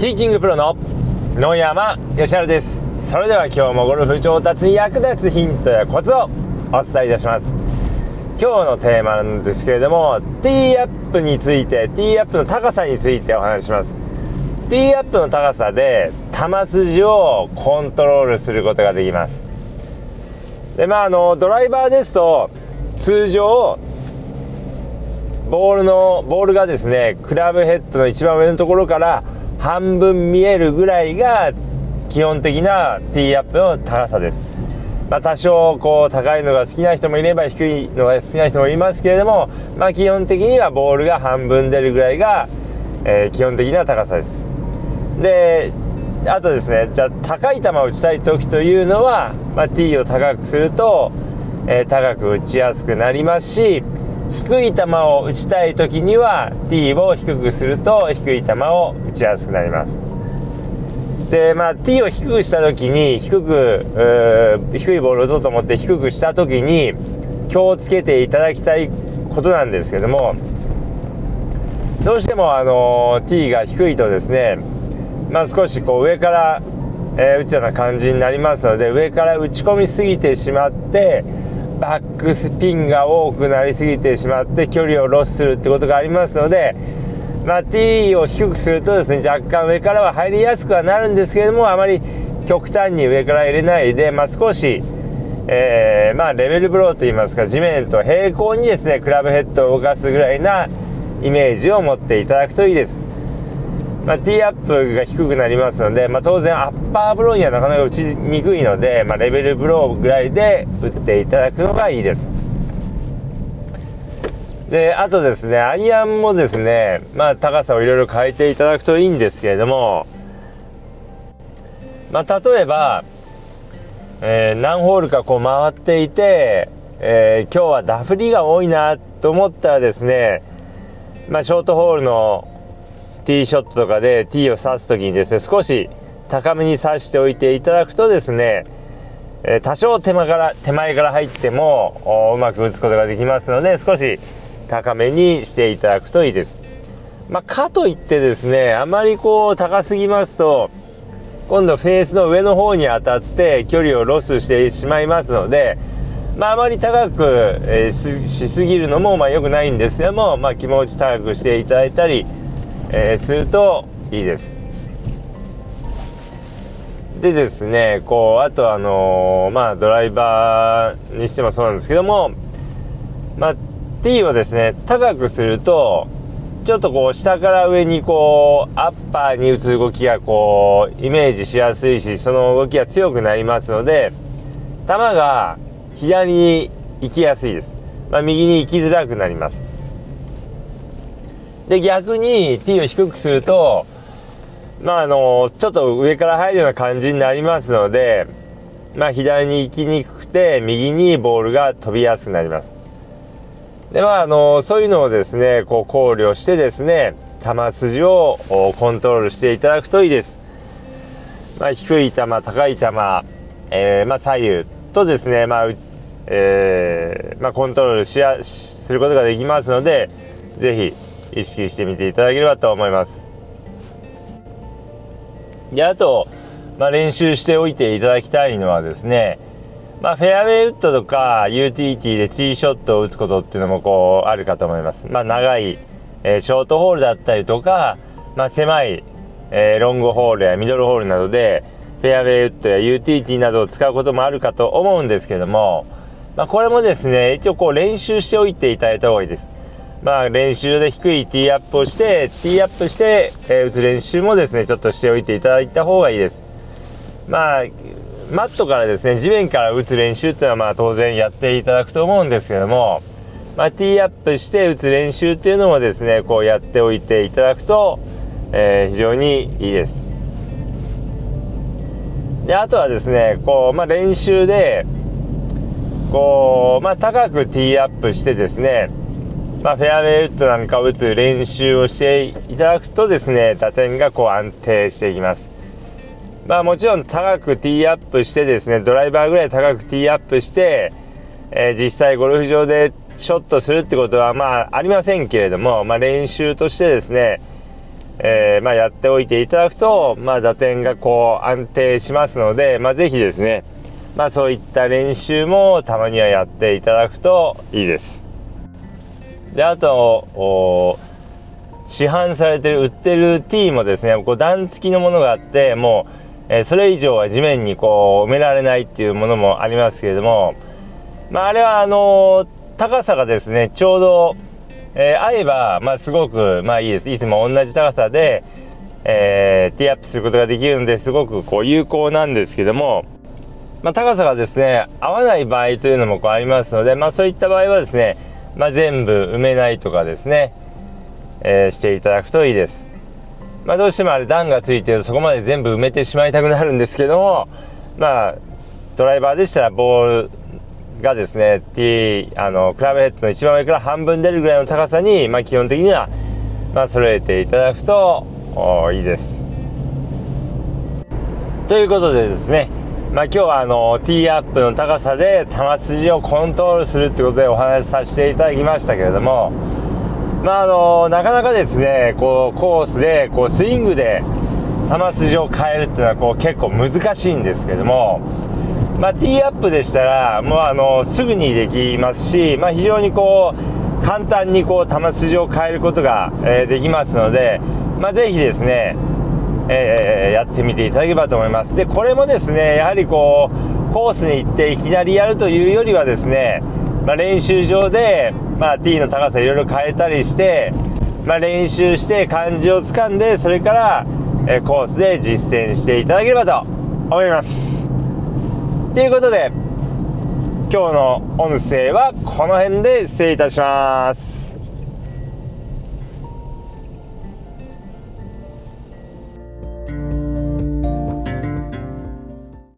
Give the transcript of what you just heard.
ティーチングプロの野山義晴です。それでは今日もゴルフ上達に役立つヒントやコツをお伝えいたします。今日のテーマなんですけれどもティーアップについてティーアップの高さについてお話しします。ティーアップの高さで球筋をコントロールすることができます。でまああのドライバーですと通常ボールのボールがですねクラブヘッドの一番上のところから半分見えるぐらいが基本的なティーアップの高さです、まあ、多少こう高いのが好きな人もいれば低いのが好きな人もいますけれども、まあ、基本的にはボールが半分出るぐらいが、えー、基本的な高さです。であとですねじゃあ高い球を打ちたい時というのは、まあ、ティーを高くすると、えー、高く打ちやすくなりますし低い球を打ちたい時には T を低くすると低い球を打ちやすくなります。でまあ T を低くした時に低く低いボールを打とうと思って低くした時に気をつけていただきたいことなんですけどもどうしてもあの T が低いとですねまあ少しこう上から、えー、打つような感じになりますので上から打ち込みすぎてしまってバックスピンが多くなりすぎてしまって距離をロスするってことがありますので、まあ、T を低くするとですね若干上からは入りやすくはなるんですけれどもあまり極端に上から入れないで、まあ、少し、えー、まあ、レベルブローといいますか地面と平行にですねクラブヘッドを動かすぐらいなイメージを持っていただくといいです。まあ、ティーアップが低くなりますので、まあ、当然アッパーブローにはなかなか打ちにくいので、まあ、レベルブローぐらいで打っていただくのがいいです。であとですねアイアンもですね、まあ、高さをいろいろ変えていただくといいんですけれども、まあ、例えば、えー、何ホールかこう回っていて、えー、今日はダフりが多いなと思ったらですね、まあ、ショートホールのティーショットとかでティーを刺す時にですね少し高めに刺しておいていただくとですね、多少手間から手前から入ってもうまく打つことができますので少し高めにしていただくといいです。まあ、かといってですねあまりこう高すぎますと今度フェースの上の方に当たって距離をロスしてしまいますので、まあ、あまり高く、え、しすぎるのもまあ良くないんですけども、まあ、気持ち高くしていただいたりえー、するといいです。でですねこうあとあのー、まあドライバーにしてもそうなんですけどもまあ T をですね高くするとちょっとこう下から上にこうアッパーに打つ動きがこうイメージしやすいしその動きが強くなりますので球が左に行きやすいです、まあ、右に行きづらくなりますで、逆に T を低くすると、まあ、あの、ちょっと上から入るような感じになりますので、まあ、左に行きにくくて、右にボールが飛びやすくなります。で、まあ、あの、そういうのをですね、こう考慮してですね、球筋をコントロールしていただくといいです。まあ、低い球、高い球、えー、まあ、左右とですね、まあ、えー、まあ、コントロールしや、することができますので、ぜひ、意識してみていただければと思います。で、あと、まあ、練習しておいていただきたいのはですね、まあ、フェアウェイウッドとかユーティリティでティーショットを打つことっていうのもこうあるかと思います。まあ、長い、えー、ショートホールだったりとか、まあ、狭い、えー、ロングホールやミドルホールなどでフェアウェイウッドやユーティリティなどを使うこともあるかと思うんですけども、まあ、これもですね一応こう練習しておいていただいた方がいいです。まあ、練習で低いティーアップをして、ティーアップして、えー、打つ練習もですね、ちょっとしておいていただいた方がいいです。まあ、マットからですね、地面から打つ練習っていうのはまあ当然やっていただくと思うんですけども、まあ、ティーアップして打つ練習っていうのもですね、こうやっておいていただくと、えー、非常にいいです。で、あとはですね、こう、まあ、練習で、こう、まあ、高くティーアップしてですね、まあ、フェアウェイウッドなんかを打つ練習をしていただくとですね打点がこう安定していきますまあもちろん高くティーアップしてですねドライバーぐらい高くティーアップして、えー、実際ゴルフ場でショットするってことはまあありませんけれども、まあ、練習としてですねえー、まあ、やっておいていただくと、まあ、打点がこう安定しますので、まあ、ぜひですね、まあ、そういった練習もたまにはやっていただくといいです。であと市販されてる売ってるティーもですねこう段付きのものがあってもう、えー、それ以上は地面にこう埋められないっていうものもありますけれども、まあ、あれはあのー、高さがですねちょうどえー、合えば、まあ、すごく、まあいいです。いつも同じ高さで、え、ティーアップすることができるんですごくこう有効なんですけども、まあ、高さがですね、合わない場合というのもこうありますので、まあそういった場合はですね、まあ、全部埋めないとかですね、えー、していただくといいです。まあどうしてもあれ段がついてるとそこまで全部埋めてしまいたくなるんですけども、まあドライバーでしたらボールがですね T あのクラブヘッドの一番上から半分出るぐらいの高さに、まあ、基本的には、まあ、揃えていただくといいです。ということでですね、まあ、今日はあのティーアップの高さで球筋をコントロールするってことでお話しさせていただきましたけれども、まあ、あのなかなかですねこうコースでこうスイングで球筋を変えるっていうのはこう結構難しいんですけどもまあ、ティーアップでしたらもうあのすぐにできますし、まあ、非常にこう簡単にこう球筋を変えることが、え、できますので、まあ、ぜひですね、えー、やってみていただければと思います。でこれもですねやはりこうコースに行っていきなりやるというよりはですね、まあ、練習場で、まあ、ティーの高さいろいろ変えたりして、まあ、練習して感じをつかんでそれから、えー、コースで実践していただければと思います。ということで今日の音声はこの辺で失礼いたします。